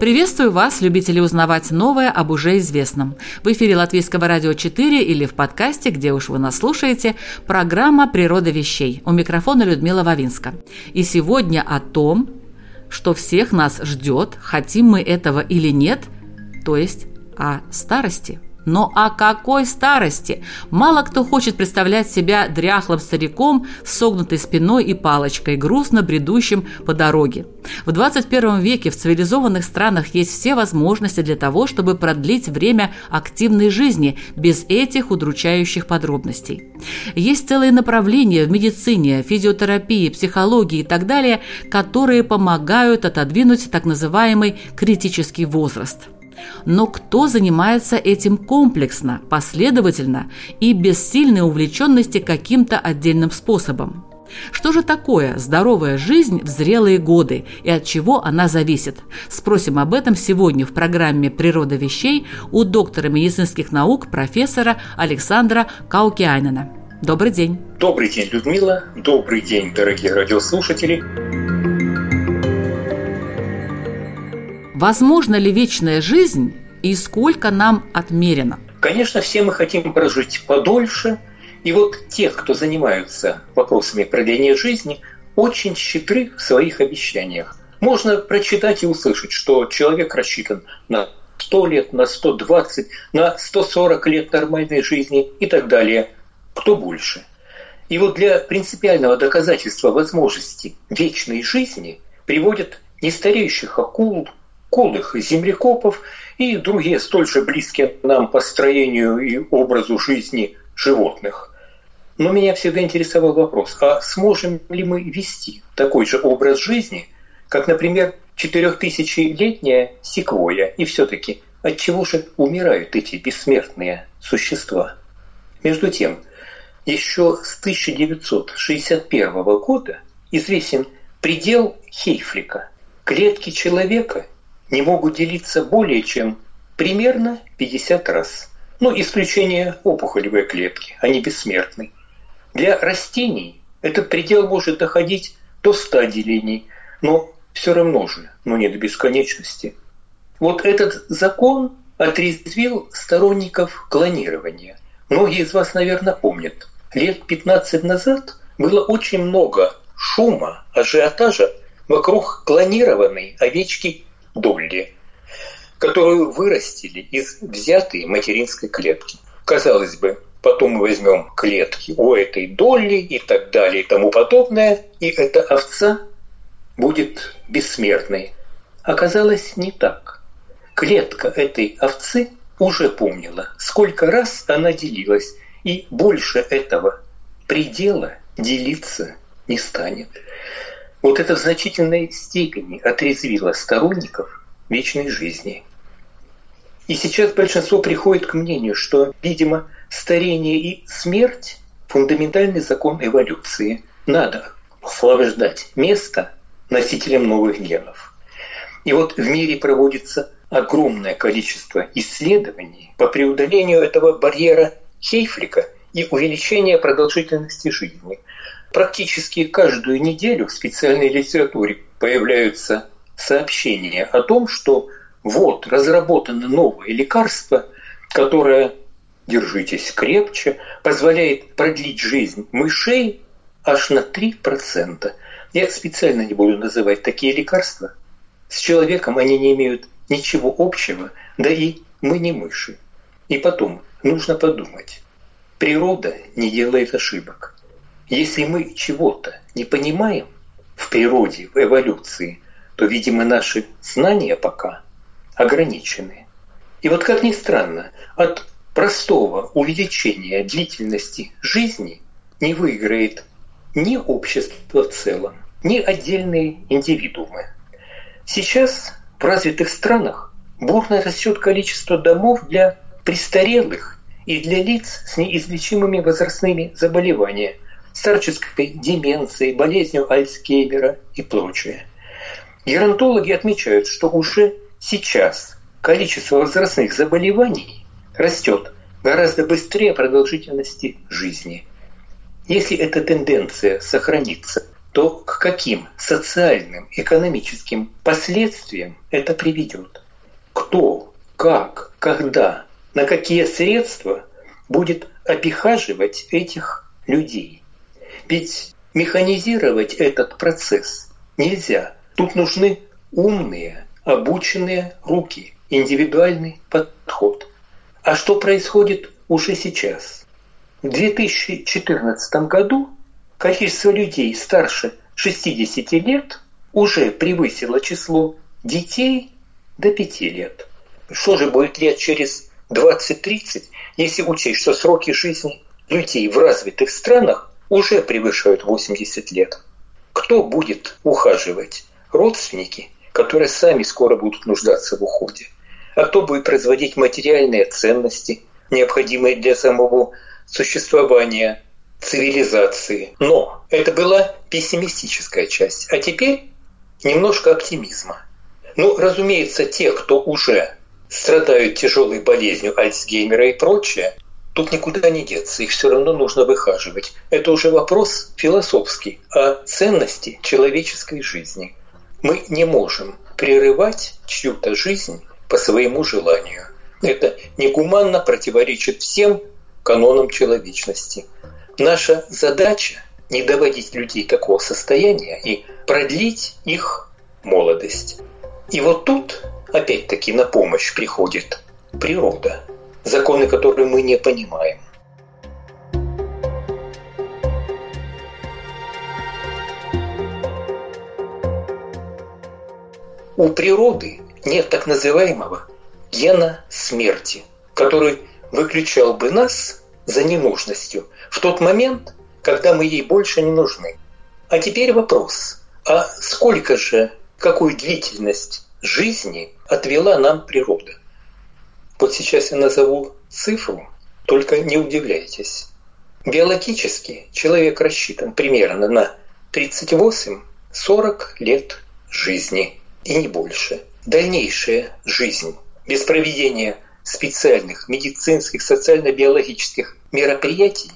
Приветствую вас, любители узнавать новое об уже известном. В эфире Латвийского радио 4 или в подкасте, где уж вы нас слушаете, программа «Природа вещей». У микрофона Людмила Вавинска. И сегодня о том, что всех нас ждет, хотим мы этого или нет, то есть о старости – но о какой старости? Мало кто хочет представлять себя дряхлым стариком с согнутой спиной и палочкой, грустно бредущим по дороге. В 21 веке в цивилизованных странах есть все возможности для того, чтобы продлить время активной жизни без этих удручающих подробностей. Есть целые направления в медицине, физиотерапии, психологии и так далее, которые помогают отодвинуть так называемый критический возраст – но кто занимается этим комплексно, последовательно и без сильной увлеченности каким-то отдельным способом? Что же такое здоровая жизнь в зрелые годы и от чего она зависит? Спросим об этом сегодня в программе «Природа вещей» у доктора медицинских наук профессора Александра Каукианина. Добрый день. Добрый день, Людмила. Добрый день, дорогие радиослушатели. Возможно ли вечная жизнь и сколько нам отмерено? Конечно, все мы хотим прожить подольше. И вот те, кто занимаются вопросами продления жизни, очень щедры в своих обещаниях. Можно прочитать и услышать, что человек рассчитан на 100 лет, на 120, на 140 лет нормальной жизни и так далее. Кто больше? И вот для принципиального доказательства возможности вечной жизни приводят нестареющих акул, колых землекопов и другие столь же близкие нам по строению и образу жизни животных. Но меня всегда интересовал вопрос, а сможем ли мы вести такой же образ жизни, как, например, четырехтысячелетняя секвоя? И все-таки от чего же умирают эти бессмертные существа? Между тем, еще с 1961 года известен предел Хейфлика. Клетки человека не могут делиться более чем примерно 50 раз. Ну, исключение опухолевой клетки, они бессмертны. Для растений этот предел может доходить до 100 делений, но все равно же, но не до бесконечности. Вот этот закон отрезвил сторонников клонирования. Многие из вас, наверное, помнят. Лет 15 назад было очень много шума, ажиотажа вокруг клонированной овечки Долли, которую вырастили из взятой материнской клетки. Казалось бы, потом мы возьмем клетки у этой Долли и так далее и тому подобное, и эта овца будет бессмертной. Оказалось не так. Клетка этой овцы уже помнила, сколько раз она делилась, и больше этого предела делиться не станет. Вот это в значительной степени отрезвило сторонников вечной жизни. И сейчас большинство приходит к мнению, что, видимо, старение и смерть – фундаментальный закон эволюции. Надо освобождать место носителям новых генов. И вот в мире проводится огромное количество исследований по преодолению этого барьера Хейфлика и увеличения продолжительности жизни – Практически каждую неделю в специальной литературе появляются сообщения о том, что вот разработано новое лекарство, которое, держитесь крепче, позволяет продлить жизнь мышей аж на 3%. Я специально не буду называть такие лекарства. С человеком они не имеют ничего общего, да и мы не мыши. И потом, нужно подумать. Природа не делает ошибок. Если мы чего-то не понимаем в природе, в эволюции, то, видимо, наши знания пока ограничены. И вот как ни странно, от простого увеличения длительности жизни не выиграет ни общество в целом, ни отдельные индивидуумы. Сейчас в развитых странах бурно растет количество домов для престарелых и для лиц с неизлечимыми возрастными заболеваниями, старческой деменцией, болезнью Альцгеймера и прочее. Геронтологи отмечают, что уже сейчас количество возрастных заболеваний растет гораздо быстрее продолжительности жизни. Если эта тенденция сохранится, то к каким социальным, экономическим последствиям это приведет? Кто, как, когда, на какие средства будет обихаживать этих людей? Ведь механизировать этот процесс нельзя. Тут нужны умные, обученные руки, индивидуальный подход. А что происходит уже сейчас? В 2014 году количество людей старше 60 лет уже превысило число детей до 5 лет. Что же будет лет через 20-30, если учесть, что сроки жизни людей в развитых странах уже превышают 80 лет? Кто будет ухаживать? Родственники, которые сами скоро будут нуждаться в уходе. А кто будет производить материальные ценности, необходимые для самого существования цивилизации. Но это была пессимистическая часть. А теперь немножко оптимизма. Ну, разумеется, те, кто уже страдают тяжелой болезнью Альцгеймера и прочее, тут никуда не деться, их все равно нужно выхаживать. Это уже вопрос философский о ценности человеческой жизни. Мы не можем прерывать чью-то жизнь по своему желанию. Это негуманно противоречит всем канонам человечности. Наша задача – не доводить людей такого состояния и продлить их молодость. И вот тут опять-таки на помощь приходит природа, законы, которые мы не понимаем. У природы нет так называемого гена смерти, который выключал бы нас за ненужностью в тот момент, когда мы ей больше не нужны. А теперь вопрос, а сколько же, какую длительность жизни отвела нам природа? Вот сейчас я назову цифру, только не удивляйтесь. Биологически человек рассчитан примерно на 38-40 лет жизни и не больше. Дальнейшая жизнь без проведения специальных медицинских, социально-биологических мероприятий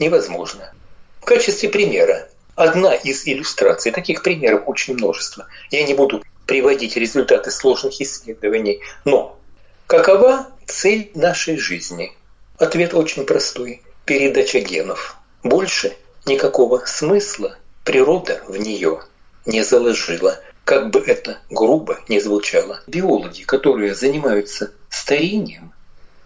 невозможно. В качестве примера одна из иллюстраций, таких примеров очень множество. Я не буду приводить результаты сложных исследований, но какова цель нашей жизни? Ответ очень простой. Передача генов. Больше никакого смысла природа в нее не заложила как бы это грубо не звучало. Биологи, которые занимаются старением,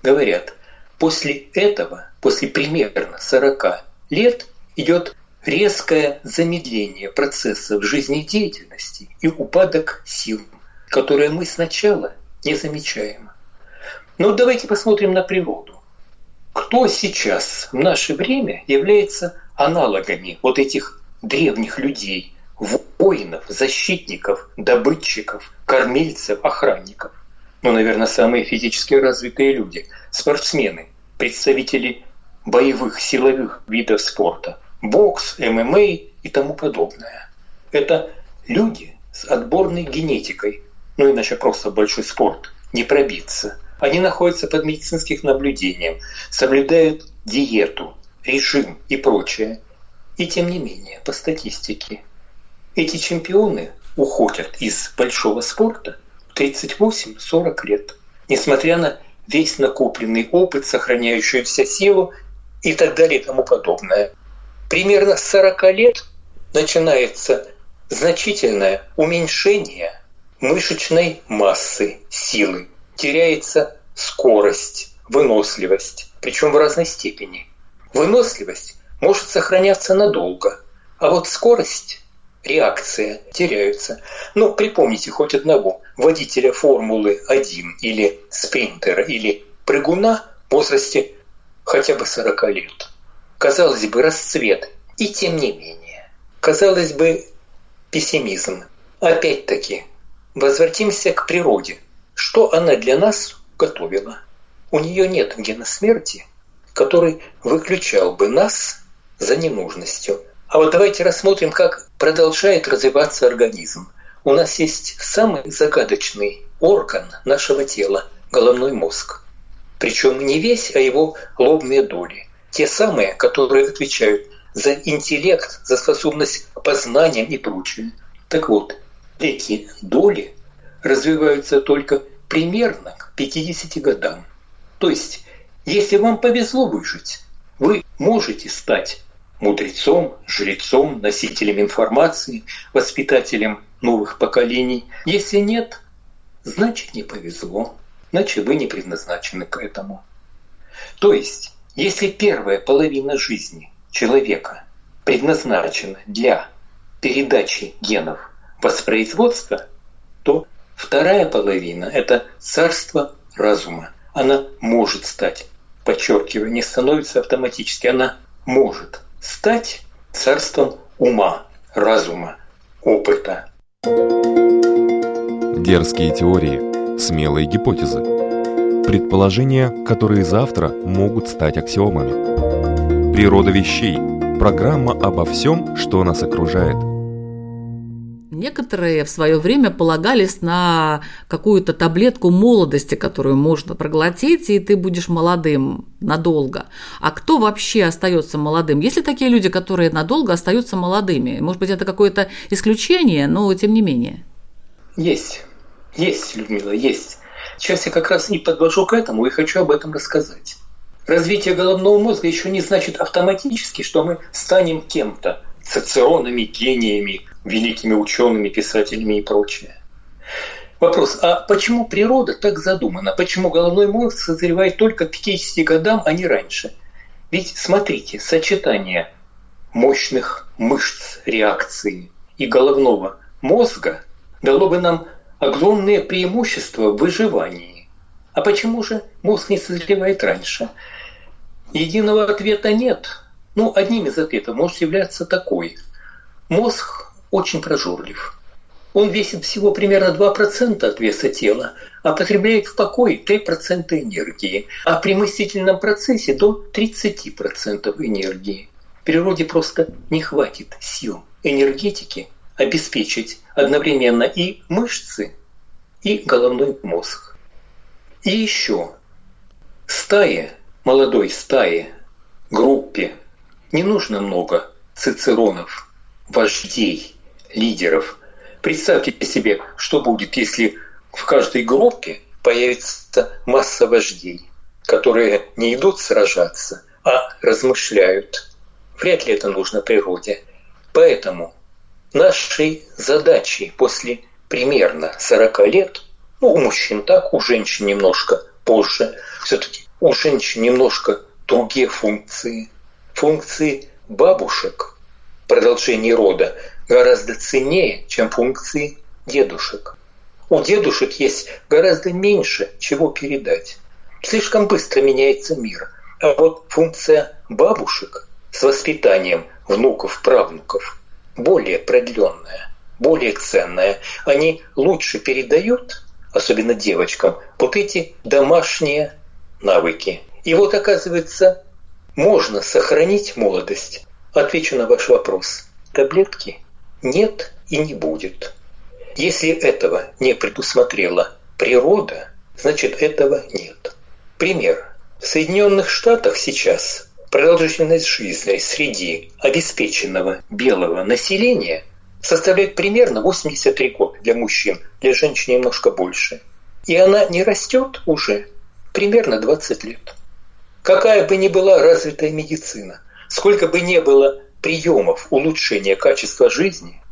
говорят, после этого, после примерно 40 лет, идет резкое замедление процессов жизнедеятельности и упадок сил, которые мы сначала не замечаем. Но давайте посмотрим на природу. Кто сейчас в наше время является аналогами вот этих древних людей, воинов, защитников, добытчиков, кормильцев, охранников. Ну, наверное, самые физически развитые люди, спортсмены, представители боевых, силовых видов спорта, бокс, ММА и тому подобное. Это люди с отборной генетикой, ну иначе просто большой спорт, не пробиться. Они находятся под медицинским наблюдением, соблюдают диету, режим и прочее. И тем не менее, по статистике, эти чемпионы уходят из большого спорта в 38-40 лет, несмотря на весь накопленный опыт, сохраняющуюся силу и так далее и тому подобное. Примерно с 40 лет начинается значительное уменьшение мышечной массы силы. Теряется скорость, выносливость, причем в разной степени. Выносливость может сохраняться надолго, а вот скорость реакция теряются. Ну, припомните хоть одного водителя Формулы-1 или спринтера или прыгуна в возрасте хотя бы 40 лет. Казалось бы, расцвет. И тем не менее. Казалось бы, пессимизм. Опять-таки, возвратимся к природе. Что она для нас готовила? У нее нет гена смерти, который выключал бы нас за ненужностью. А вот давайте рассмотрим, как продолжает развиваться организм. У нас есть самый загадочный орган нашего тела – головной мозг. Причем не весь, а его лобные доли. Те самые, которые отвечают за интеллект, за способность к познаниям и прочее. Так вот, эти доли развиваются только примерно к 50 годам. То есть, если вам повезло выжить, вы можете стать мудрецом, жрецом, носителем информации, воспитателем новых поколений. Если нет, значит не повезло, значит вы не предназначены к этому. То есть, если первая половина жизни человека предназначена для передачи генов воспроизводства, то вторая половина – это царство разума. Она может стать, подчеркиваю, не становится автоматически, она может стать царством ума, разума, опыта. Дерзкие теории, смелые гипотезы, предположения, которые завтра могут стать аксиомами. Природа вещей – Программа обо всем, что нас окружает. Некоторые в свое время полагались на какую-то таблетку молодости, которую можно проглотить, и ты будешь молодым надолго. А кто вообще остается молодым? Есть ли такие люди, которые надолго остаются молодыми? Может быть, это какое-то исключение, но тем не менее. Есть. Есть, Людмила, есть. Сейчас я как раз и подвожу к этому и хочу об этом рассказать. Развитие головного мозга еще не значит автоматически, что мы станем кем-то, соционами, гениями, великими учеными, писателями и прочее. Вопрос, а почему природа так задумана? Почему головной мозг созревает только к 50 годам, а не раньше? Ведь смотрите, сочетание мощных мышц реакции и головного мозга дало бы нам огромные преимущества в выживании. А почему же мозг не созревает раньше? Единого ответа нет. Ну, одним из ответов может являться такой. Мозг очень прожорлив. Он весит всего примерно 2% от веса тела, а потребляет в покой 3% энергии, а при мыслительном процессе до 30% энергии. В природе просто не хватит сил энергетики обеспечить одновременно и мышцы, и головной мозг. И еще стая молодой стае, группе не нужно много цицеронов, вождей, лидеров. Представьте себе, что будет, если в каждой группе появится масса вождей, которые не идут сражаться, а размышляют. Вряд ли это нужно природе. Поэтому нашей задачей после примерно 40 лет, ну, у мужчин так, у женщин немножко позже, все-таки у женщин немножко другие функции. Функции бабушек, продолжение рода, гораздо ценнее, чем функции дедушек. У дедушек есть гораздо меньше чего передать. Слишком быстро меняется мир. А вот функция бабушек с воспитанием внуков, правнуков более продленная, более ценная. Они лучше передают, особенно девочкам, вот эти домашние навыки. И вот оказывается, можно сохранить молодость. Отвечу на ваш вопрос. Таблетки нет и не будет. Если этого не предусмотрела природа, значит этого нет. Пример. В Соединенных Штатах сейчас продолжительность жизни среди обеспеченного белого населения составляет примерно 83 года для мужчин, для женщин немножко больше. И она не растет уже примерно 20 лет. Какая бы ни была развитая медицина, сколько бы ни было приемов улучшения качества жизни,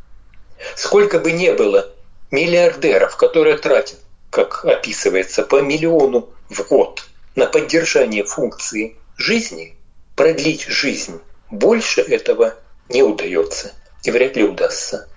сколько бы ни было миллиардеров, которые тратят, как описывается, по миллиону в год на поддержание функции жизни, продлить жизнь больше этого не удается и вряд ли удастся.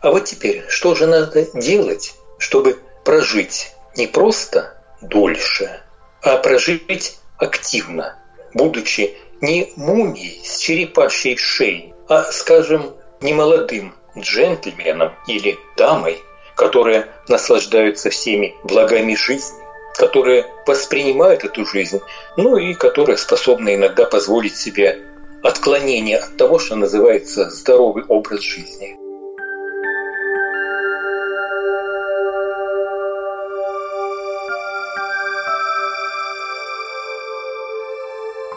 А вот теперь, что же надо делать, чтобы прожить не просто дольше, а прожить активно, будучи не мумией с черепашьей шеей, а, скажем, не молодым джентльменом или дамой, которые наслаждаются всеми благами жизни, которые воспринимают эту жизнь, ну и которые способны иногда позволить себе отклонение от того, что называется здоровый образ жизни.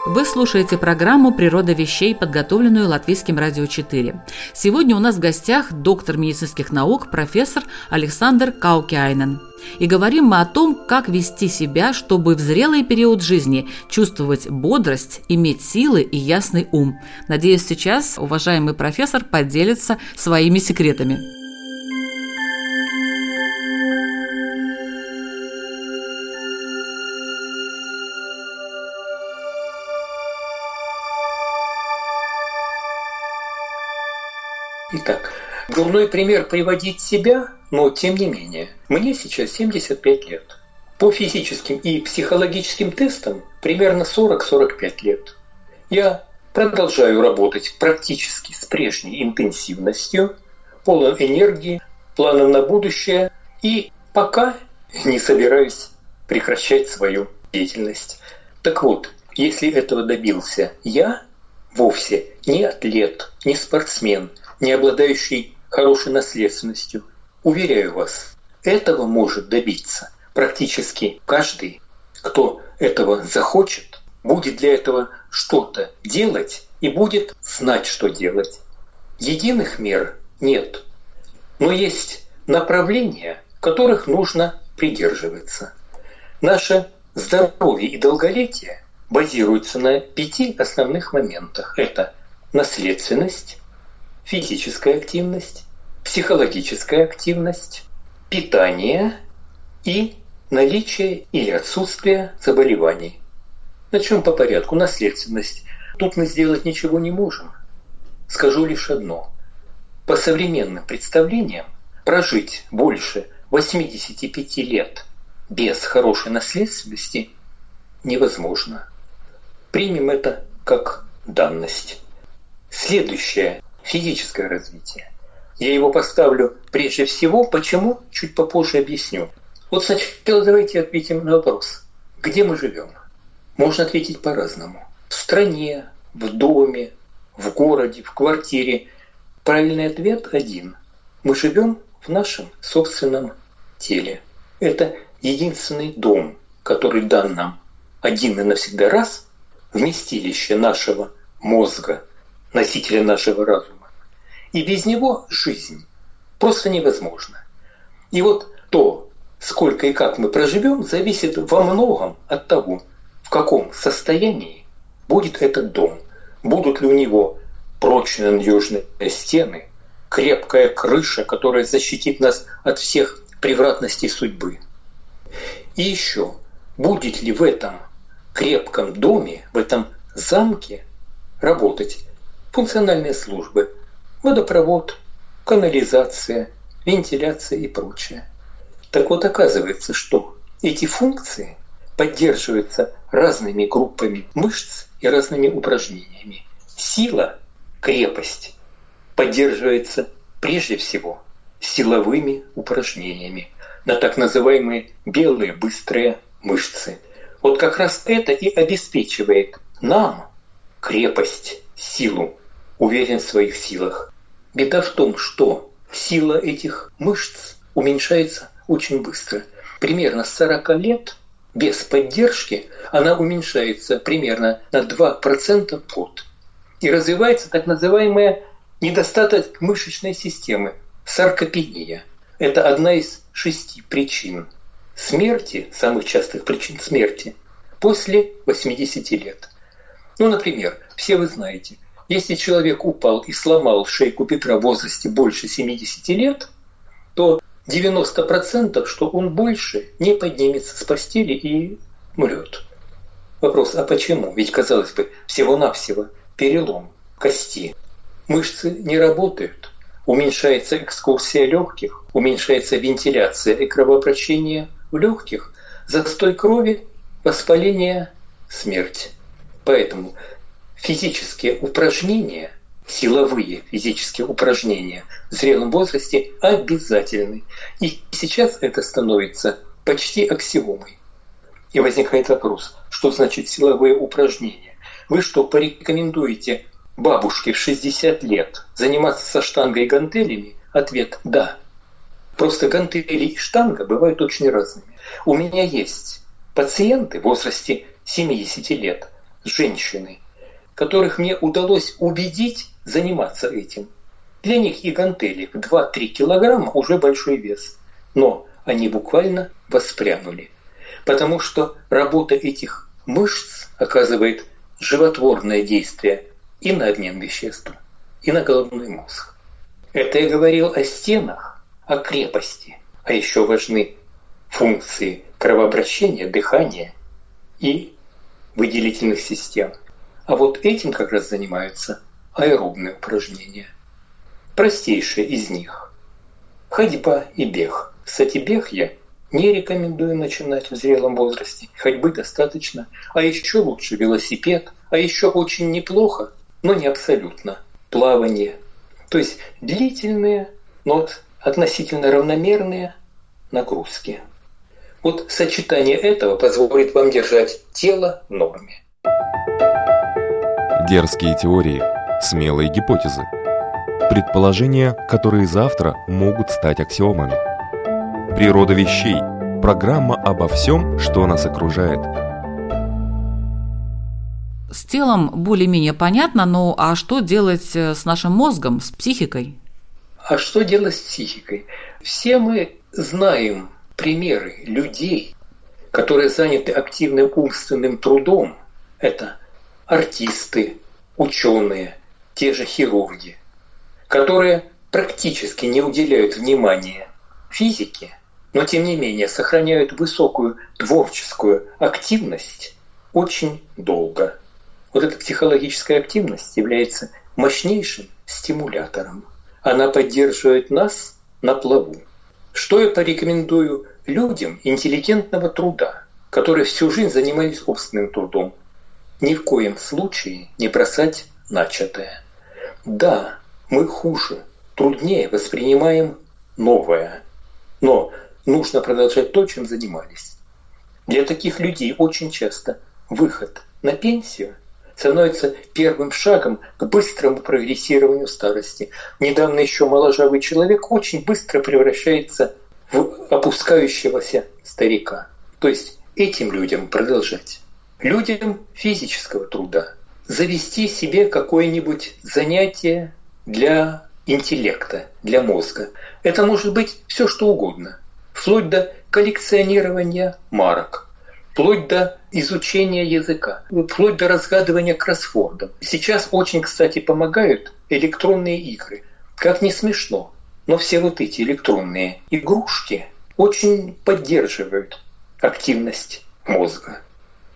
Вы слушаете программу «Природа вещей», подготовленную Латвийским радио 4. Сегодня у нас в гостях доктор медицинских наук, профессор Александр Каукиайнен. И говорим мы о том, как вести себя, чтобы в зрелый период жизни чувствовать бодрость, иметь силы и ясный ум. Надеюсь, сейчас уважаемый профессор поделится своими секретами. Дурной пример приводить себя, но тем не менее, мне сейчас 75 лет. По физическим и психологическим тестам примерно 40-45 лет. Я продолжаю работать практически с прежней интенсивностью, полон энергии, планом на будущее и пока не собираюсь прекращать свою деятельность. Так вот, если этого добился я, вовсе не атлет, не спортсмен – не обладающий хорошей наследственностью. Уверяю вас, этого может добиться практически каждый, кто этого захочет, будет для этого что-то делать и будет знать, что делать. Единых мер нет, но есть направления, которых нужно придерживаться. Наше здоровье и долголетие базируются на пяти основных моментах. Это наследственность, физическая активность, психологическая активность, питание и наличие или отсутствие заболеваний. Начнем по порядку. Наследственность. Тут мы сделать ничего не можем. Скажу лишь одно. По современным представлениям, прожить больше 85 лет без хорошей наследственности невозможно. Примем это как данность. Следующее физическое развитие. Я его поставлю прежде всего, почему, чуть попозже объясню. Вот сначала давайте ответим на вопрос. Где мы живем? Можно ответить по-разному. В стране, в доме, в городе, в квартире. Правильный ответ один. Мы живем в нашем собственном теле. Это единственный дом, который дан нам один и навсегда раз, вместилище нашего мозга, носителя нашего разума. И без него жизнь просто невозможна. И вот то, сколько и как мы проживем, зависит во многом от того, в каком состоянии будет этот дом. Будут ли у него прочные надежные стены, крепкая крыша, которая защитит нас от всех превратностей судьбы. И еще, будет ли в этом крепком доме, в этом замке работать функциональные службы, водопровод, канализация, вентиляция и прочее. Так вот оказывается, что эти функции поддерживаются разными группами мышц и разными упражнениями. Сила, крепость поддерживается прежде всего силовыми упражнениями на так называемые белые быстрые мышцы. Вот как раз это и обеспечивает нам крепость, силу уверен в своих силах. Беда в том, что сила этих мышц уменьшается очень быстро. Примерно с 40 лет без поддержки она уменьшается примерно на 2% в год. И развивается так называемая недостаток мышечной системы – саркопения. Это одна из шести причин смерти, самых частых причин смерти, после 80 лет. Ну, например, все вы знаете – если человек упал и сломал шейку Петра в возрасте больше 70 лет, то 90% что он больше не поднимется с постели и умрет. Вопрос, а почему? Ведь, казалось бы, всего-навсего перелом кости. Мышцы не работают. Уменьшается экскурсия легких, уменьшается вентиляция и кровообращение в легких, застой крови, воспаление, смерть. Поэтому физические упражнения силовые физические упражнения в зрелом возрасте обязательны. И сейчас это становится почти аксиомой. И возникает вопрос, что значит силовые упражнения? Вы что, порекомендуете бабушке в 60 лет заниматься со штангой и гантелями? Ответ – да. Просто гантели и штанга бывают очень разными. У меня есть пациенты в возрасте 70 лет, женщины, которых мне удалось убедить заниматься этим. Для них и гантели в 2-3 килограмма уже большой вес. Но они буквально воспрянули. Потому что работа этих мышц оказывает животворное действие и на обмен веществ, и на головной мозг. Это я говорил о стенах, о крепости, а еще важны функции кровообращения, дыхания и выделительных систем. А вот этим как раз занимаются аэробные упражнения. Простейшие из них – ходьба и бег. Кстати, бег я не рекомендую начинать в зрелом возрасте. Ходьбы достаточно. А еще лучше велосипед. А еще очень неплохо, но не абсолютно, плавание. То есть длительные, но относительно равномерные нагрузки. Вот сочетание этого позволит вам держать тело в норме. Дерзкие теории – смелые гипотезы, предположения, которые завтра могут стать аксиомами. Природа вещей – программа обо всем, что нас окружает. С телом более-менее понятно, но а что делать э, с нашим мозгом, с психикой? А что делать с психикой? Все мы знаем примеры людей, которые заняты активным умственным трудом. Это артисты, ученые, те же хирурги, которые практически не уделяют внимания физике, но тем не менее сохраняют высокую творческую активность очень долго. Вот эта психологическая активность является мощнейшим стимулятором. Она поддерживает нас на плаву. Что я порекомендую людям интеллигентного труда, которые всю жизнь занимались собственным трудом? Ни в коем случае не бросать начатое. Да, мы хуже, труднее воспринимаем новое, но нужно продолжать то, чем занимались. Для таких людей очень часто выход на пенсию становится первым шагом к быстрому прогрессированию старости. Недавно еще моложавый человек очень быстро превращается в опускающегося старика. То есть этим людям продолжать. Людям физического труда – завести себе какое-нибудь занятие для интеллекта, для мозга. Это может быть все что угодно, вплоть до коллекционирования марок, вплоть до изучения языка, вплоть до разгадывания кроссвордов. Сейчас очень, кстати, помогают электронные игры. Как не смешно, но все вот эти электронные игрушки очень поддерживают активность мозга.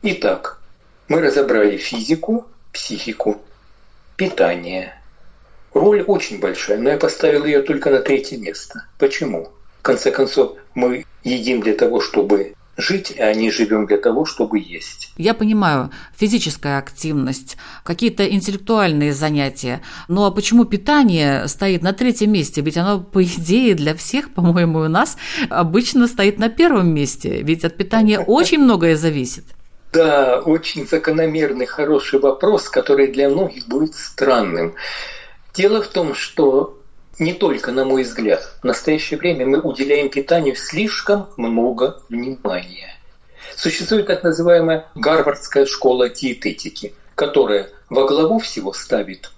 Итак, мы разобрали физику, психику, питание. Роль очень большая, но я поставил ее только на третье место. Почему? В конце концов, мы едим для того, чтобы жить, а не живем для того, чтобы есть. Я понимаю, физическая активность, какие-то интеллектуальные занятия. Ну а почему питание стоит на третьем месте? Ведь оно, по идее, для всех, по-моему, у нас обычно стоит на первом месте. Ведь от питания очень многое зависит. Да, очень закономерный, хороший вопрос, который для многих будет странным. Дело в том, что не только, на мой взгляд, в настоящее время мы уделяем питанию слишком много внимания. Существует так называемая Гарвардская школа диететики, которая во главу всего ставит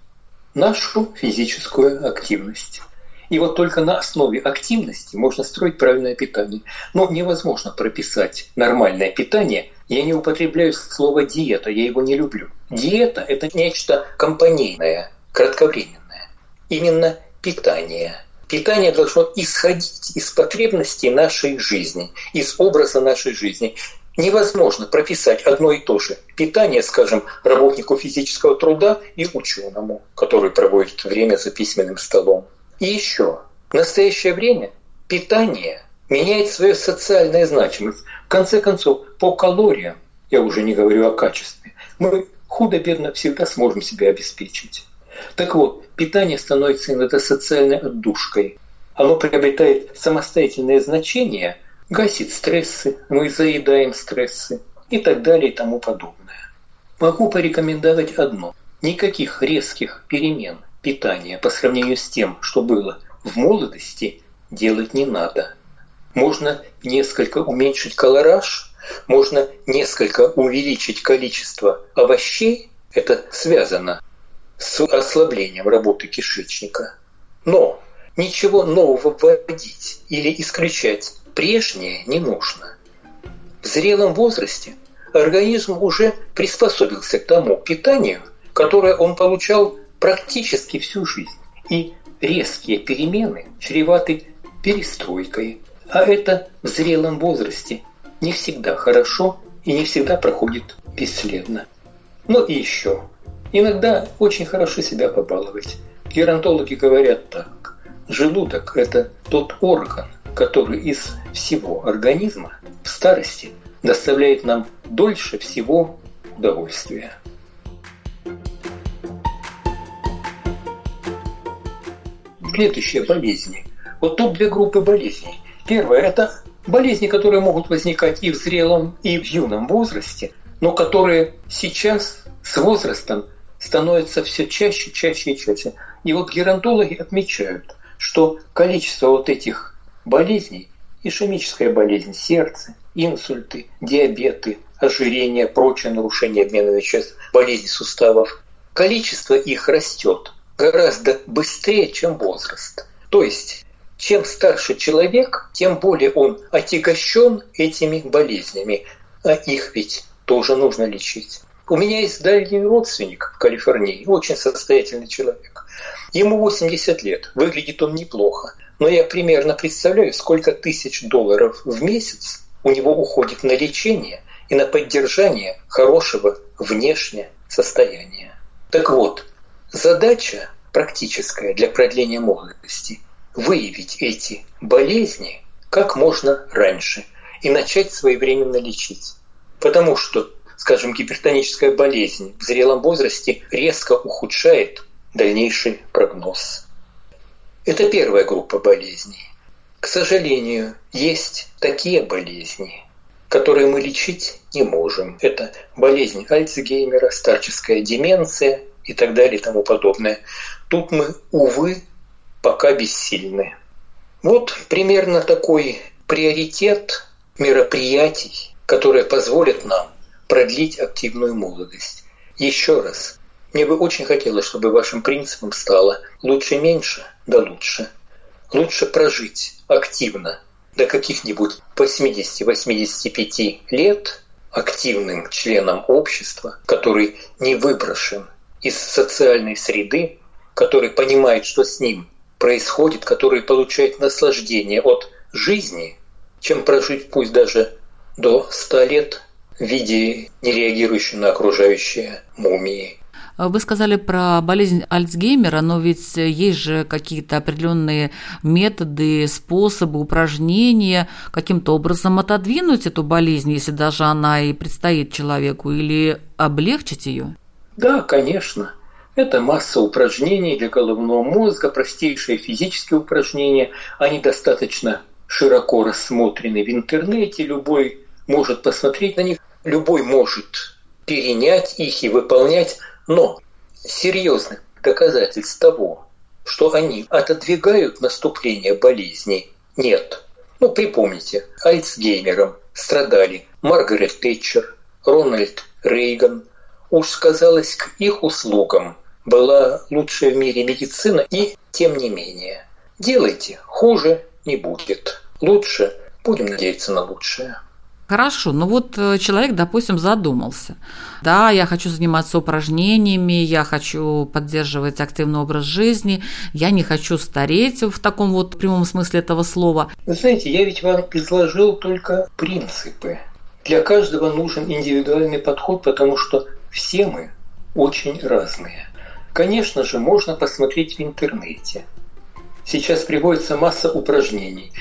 нашу физическую активность. И вот только на основе активности можно строить правильное питание. Но невозможно прописать нормальное питание я не употребляю слово диета, я его не люблю. Диета – это нечто компанейное, кратковременное. Именно питание. Питание должно исходить из потребностей нашей жизни, из образа нашей жизни. Невозможно прописать одно и то же питание, скажем, работнику физического труда и ученому, который проводит время за письменным столом. И еще, в настоящее время питание меняет свою социальную значимость. В конце концов, по калориям, я уже не говорю о качестве, мы худо-бедно всегда сможем себя обеспечить. Так вот, питание становится иногда социальной отдушкой. Оно приобретает самостоятельное значение, гасит стрессы, мы заедаем стрессы и так далее и тому подобное. Могу порекомендовать одно. Никаких резких перемен питания по сравнению с тем, что было в молодости, делать не надо. Можно несколько уменьшить колораж, можно несколько увеличить количество овощей, это связано с ослаблением работы кишечника. Но ничего нового вводить или исключать прежнее не нужно. В зрелом возрасте организм уже приспособился к тому питанию, которое он получал практически всю жизнь. И резкие перемены чреваты перестройкой. А это в зрелом возрасте не всегда хорошо и не всегда проходит бесследно. Ну и еще. Иногда очень хорошо себя побаловать. Геронтологи говорят так. Желудок – это тот орган, который из всего организма в старости доставляет нам дольше всего удовольствия. Следующие болезни. Вот тут две группы болезней. Первая – это болезни, которые могут возникать и в зрелом, и в юном возрасте, но которые сейчас с возрастом становятся все чаще, чаще и чаще. И вот геронтологи отмечают, что количество вот этих болезней, ишемическая болезнь сердца, инсульты, диабеты, ожирение, прочее нарушение обмена веществ, болезни суставов, количество их растет гораздо быстрее, чем возраст. То есть, чем старше человек, тем более он отягощен этими болезнями, а их ведь тоже нужно лечить. У меня есть дальний родственник в Калифорнии, очень состоятельный человек. Ему 80 лет, выглядит он неплохо, но я примерно представляю, сколько тысяч долларов в месяц у него уходит на лечение и на поддержание хорошего внешнего состояния. Так вот, Задача практическая для продления молодости – выявить эти болезни как можно раньше и начать своевременно лечить. Потому что, скажем, гипертоническая болезнь в зрелом возрасте резко ухудшает дальнейший прогноз. Это первая группа болезней. К сожалению, есть такие болезни, которые мы лечить не можем. Это болезнь Альцгеймера, старческая деменция – и так далее и тому подобное. Тут мы, увы, пока бессильны. Вот примерно такой приоритет мероприятий, которые позволят нам продлить активную молодость. Еще раз, мне бы очень хотелось, чтобы вашим принципом стало лучше меньше, да лучше. Лучше прожить активно до каких-нибудь 80-85 лет активным членом общества, который не выброшен из социальной среды, который понимает, что с ним происходит, который получает наслаждение от жизни, чем прожить пусть даже до ста лет в виде нереагирующей на окружающие мумии. Вы сказали про болезнь Альцгеймера, но ведь есть же какие-то определенные методы, способы, упражнения, каким-то образом отодвинуть эту болезнь, если даже она и предстоит человеку, или облегчить ее? Да, конечно. Это масса упражнений для головного мозга, простейшие физические упражнения. Они достаточно широко рассмотрены в интернете. Любой может посмотреть на них, любой может перенять их и выполнять. Но серьезных доказательств того, что они отодвигают наступление болезней, нет. Ну, припомните, Альцгеймером страдали Маргарет Тэтчер, Рональд Рейган, уж сказалось к их услугам была лучшая в мире медицина, и тем не менее. Делайте, хуже не будет. Лучше, будем надеяться на лучшее. Хорошо, ну вот э, человек, допустим, задумался. Да, я хочу заниматься упражнениями, я хочу поддерживать активный образ жизни, я не хочу стареть в таком вот прямом смысле этого слова. Вы знаете, я ведь вам изложил только принципы. Для каждого нужен индивидуальный подход, потому что все мы очень разные. Конечно же, можно посмотреть в интернете. Сейчас приводится масса упражнений.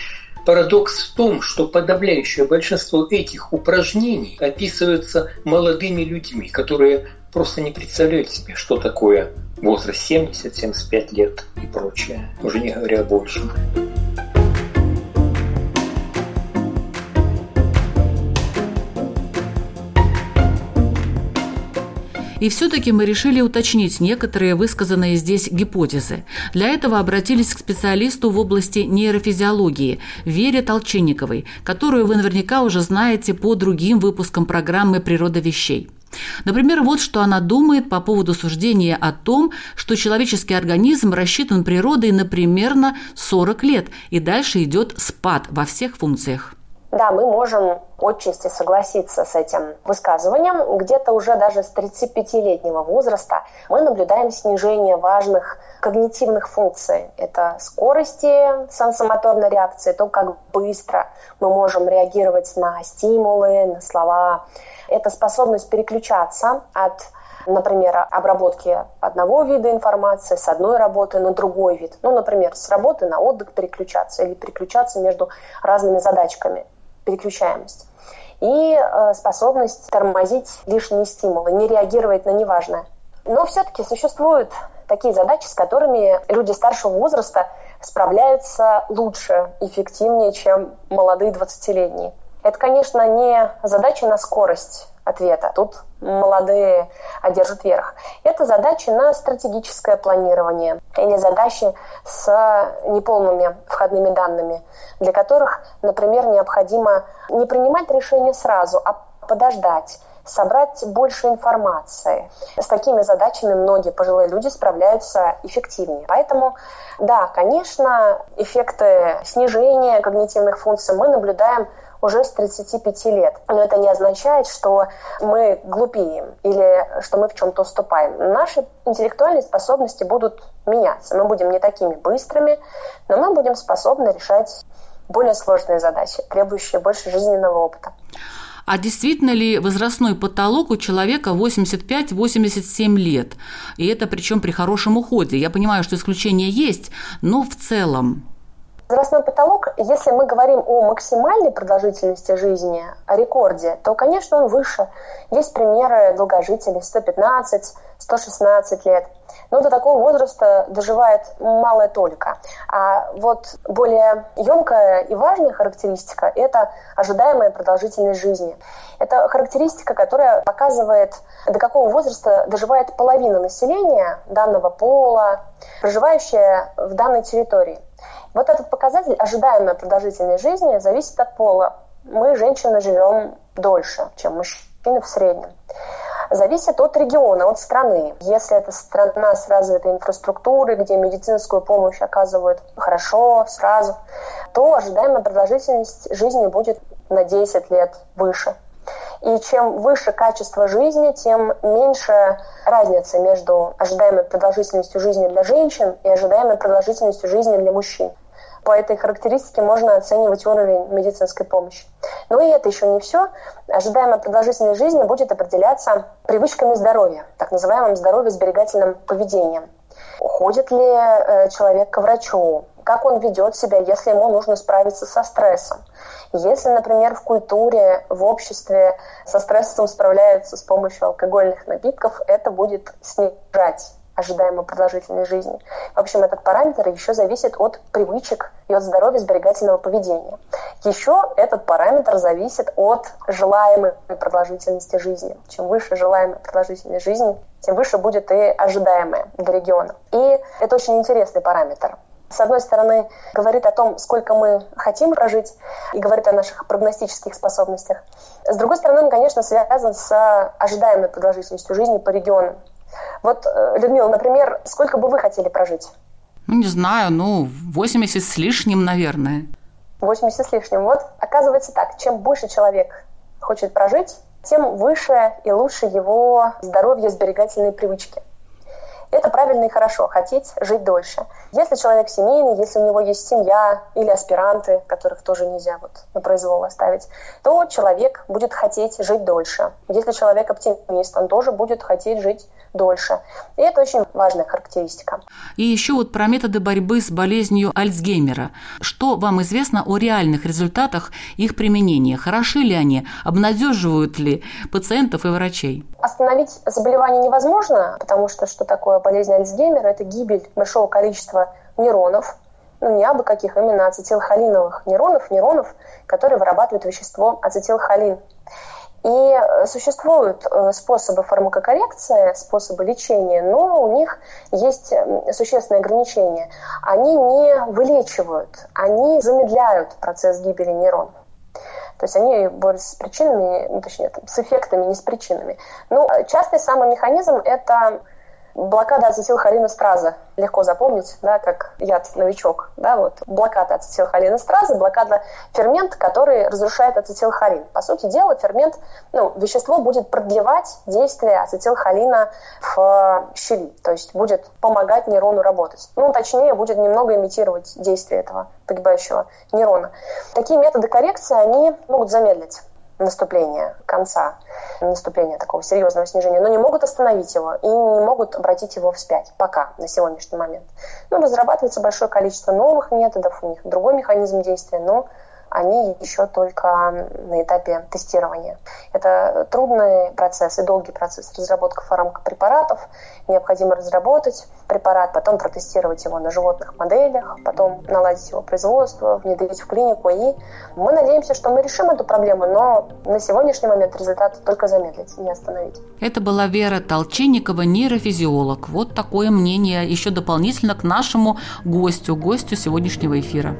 Парадокс в том, что подавляющее большинство этих упражнений описываются молодыми людьми, которые просто не представляют себе, что такое возраст 70-75 лет и прочее, уже не говоря о большем. И все-таки мы решили уточнить некоторые высказанные здесь гипотезы. Для этого обратились к специалисту в области нейрофизиологии Вере Толчинниковой, которую вы наверняка уже знаете по другим выпускам программы «Природа вещей». Например, вот что она думает по поводу суждения о том, что человеческий организм рассчитан природой на примерно 40 лет, и дальше идет спад во всех функциях. Да, мы можем отчасти согласиться с этим высказыванием. Где-то уже даже с 35-летнего возраста мы наблюдаем снижение важных когнитивных функций. Это скорости сенсомоторной реакции, то, как быстро мы можем реагировать на стимулы, на слова. Это способность переключаться от например, обработки одного вида информации с одной работы на другой вид. Ну, например, с работы на отдых переключаться или переключаться между разными задачками переключаемость. И э, способность тормозить лишние стимулы, не реагировать на неважное. Но все-таки существуют такие задачи, с которыми люди старшего возраста справляются лучше, эффективнее, чем молодые 20-летние. Это, конечно, не задача на скорость ответа. Тут молодые одержат верх. Это задачи на стратегическое планирование или задачи с неполными входными данными, для которых, например, необходимо не принимать решение сразу, а подождать, собрать больше информации. С такими задачами многие пожилые люди справляются эффективнее. Поэтому, да, конечно, эффекты снижения когнитивных функций мы наблюдаем уже с 35 лет. Но это не означает, что мы глупеем или что мы в чем-то уступаем. Наши интеллектуальные способности будут меняться. Мы будем не такими быстрыми, но мы будем способны решать более сложные задачи, требующие больше жизненного опыта. А действительно ли возрастной потолок у человека 85-87 лет? И это причем при хорошем уходе. Я понимаю, что исключения есть, но в целом Возрастной потолок, если мы говорим о максимальной продолжительности жизни, о рекорде, то, конечно, он выше. Есть примеры долгожителей 115, 116 лет. Но до такого возраста доживает малая только. А вот более емкая и важная характеристика – это ожидаемая продолжительность жизни. Это характеристика, которая показывает, до какого возраста доживает половина населения данного пола, проживающая в данной территории. Вот этот показатель, ожидаемая продолжительность жизни, зависит от пола. Мы, женщины, живем дольше, чем мужчины в среднем. Зависит от региона, от страны. Если это страна с развитой инфраструктурой, где медицинскую помощь оказывают хорошо, сразу, то ожидаемая продолжительность жизни будет на 10 лет выше. И чем выше качество жизни, тем меньше разница между ожидаемой продолжительностью жизни для женщин и ожидаемой продолжительностью жизни для мужчин. По этой характеристике можно оценивать уровень медицинской помощи. Но и это еще не все. Ожидаемая продолжительность жизни будет определяться привычками здоровья, так называемым здоровье-сберегательным поведением. Ходит ли э, человек к врачу? Как он ведет себя, если ему нужно справиться со стрессом? Если, например, в культуре, в обществе со стрессом справляются с помощью алкогольных напитков, это будет снижать ожидаемой продолжительной жизни. В общем, этот параметр еще зависит от привычек и от здоровья сберегательного поведения. Еще этот параметр зависит от желаемой продолжительности жизни. Чем выше желаемая продолжительность жизни, тем выше будет и ожидаемая для региона. И это очень интересный параметр. С одной стороны, говорит о том, сколько мы хотим прожить, и говорит о наших прогностических способностях. С другой стороны, он, конечно, связан с ожидаемой продолжительностью жизни по регионам. Вот, э, Людмила, например, сколько бы вы хотели прожить? Ну, не знаю, ну, 80 с лишним, наверное. 80 с лишним. Вот, оказывается так, чем больше человек хочет прожить, тем выше и лучше его здоровье, сберегательные привычки. Это правильно и хорошо, хотеть жить дольше. Если человек семейный, если у него есть семья или аспиранты, которых тоже нельзя вот на произвол оставить, то человек будет хотеть жить дольше. Если человек оптимист, он тоже будет хотеть жить дольше. И это очень важная характеристика. И еще вот про методы борьбы с болезнью Альцгеймера. Что вам известно о реальных результатах их применения? Хороши ли они? Обнадеживают ли пациентов и врачей? Остановить заболевание невозможно, потому что что такое болезнь Альцгеймера? Это гибель большого количества нейронов, ну не абы каких, именно ацетилхолиновых нейронов, нейронов, которые вырабатывают вещество ацетилхолин. И э, существуют э, способы фармакокоррекции, способы лечения, но у них есть существенные ограничения. Они не вылечивают, они замедляют процесс гибели нейронов. То есть они борются с причинами, ну, точнее, там, с эффектами, не с причинами. Ну, частый самый механизм – это Блокада ацетилхолинестраза. Легко запомнить, да, как яд-новичок. Да, вот. Блокада ацетилхолинестраза, блокада фермент, который разрушает ацетилхолин. По сути дела, фермент, ну, вещество будет продлевать действие ацетилхолина в щели, то есть будет помогать нейрону работать. Ну, точнее, будет немного имитировать действие этого погибающего нейрона. Такие методы коррекции, они могут замедлить наступления конца, наступления такого серьезного снижения, но не могут остановить его и не могут обратить его вспять пока, на сегодняшний момент. Ну, разрабатывается большое количество новых методов, у них другой механизм действия, но они еще только на этапе тестирования. Это трудный процесс и долгий процесс. Разработка фармакопрепаратов. Необходимо разработать препарат, потом протестировать его на животных моделях, потом наладить его производство, внедрить в клинику. И мы надеемся, что мы решим эту проблему, но на сегодняшний момент результат только замедлить, не остановить. Это была Вера Толчинникова, нейрофизиолог. Вот такое мнение еще дополнительно к нашему гостю, гостю сегодняшнего эфира.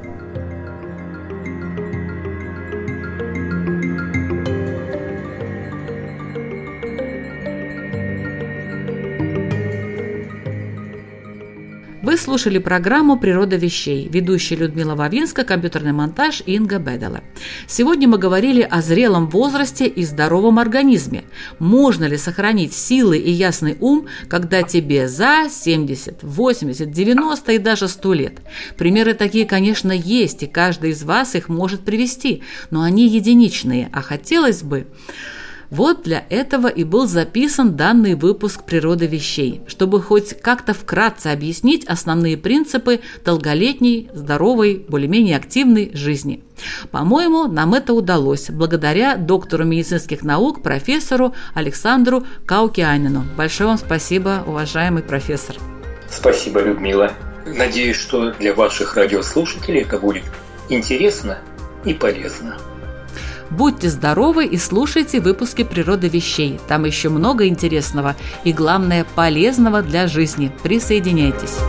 Вы слушали программу «Природа вещей». Ведущая Людмила Вавинска, компьютерный монтаж Инга Бедела. Сегодня мы говорили о зрелом возрасте и здоровом организме. Можно ли сохранить силы и ясный ум, когда тебе за 70, 80, 90 и даже 100 лет? Примеры такие, конечно, есть, и каждый из вас их может привести, но они единичные, а хотелось бы... Вот для этого и был записан данный выпуск «Природа вещей», чтобы хоть как-то вкратце объяснить основные принципы долголетней, здоровой, более-менее активной жизни. По-моему, нам это удалось благодаря доктору медицинских наук, профессору Александру Каукианину. Большое вам спасибо, уважаемый профессор. Спасибо, Людмила. Надеюсь, что для ваших радиослушателей это будет интересно и полезно. Будьте здоровы и слушайте выпуски «Природы вещей». Там еще много интересного и, главное, полезного для жизни. Присоединяйтесь.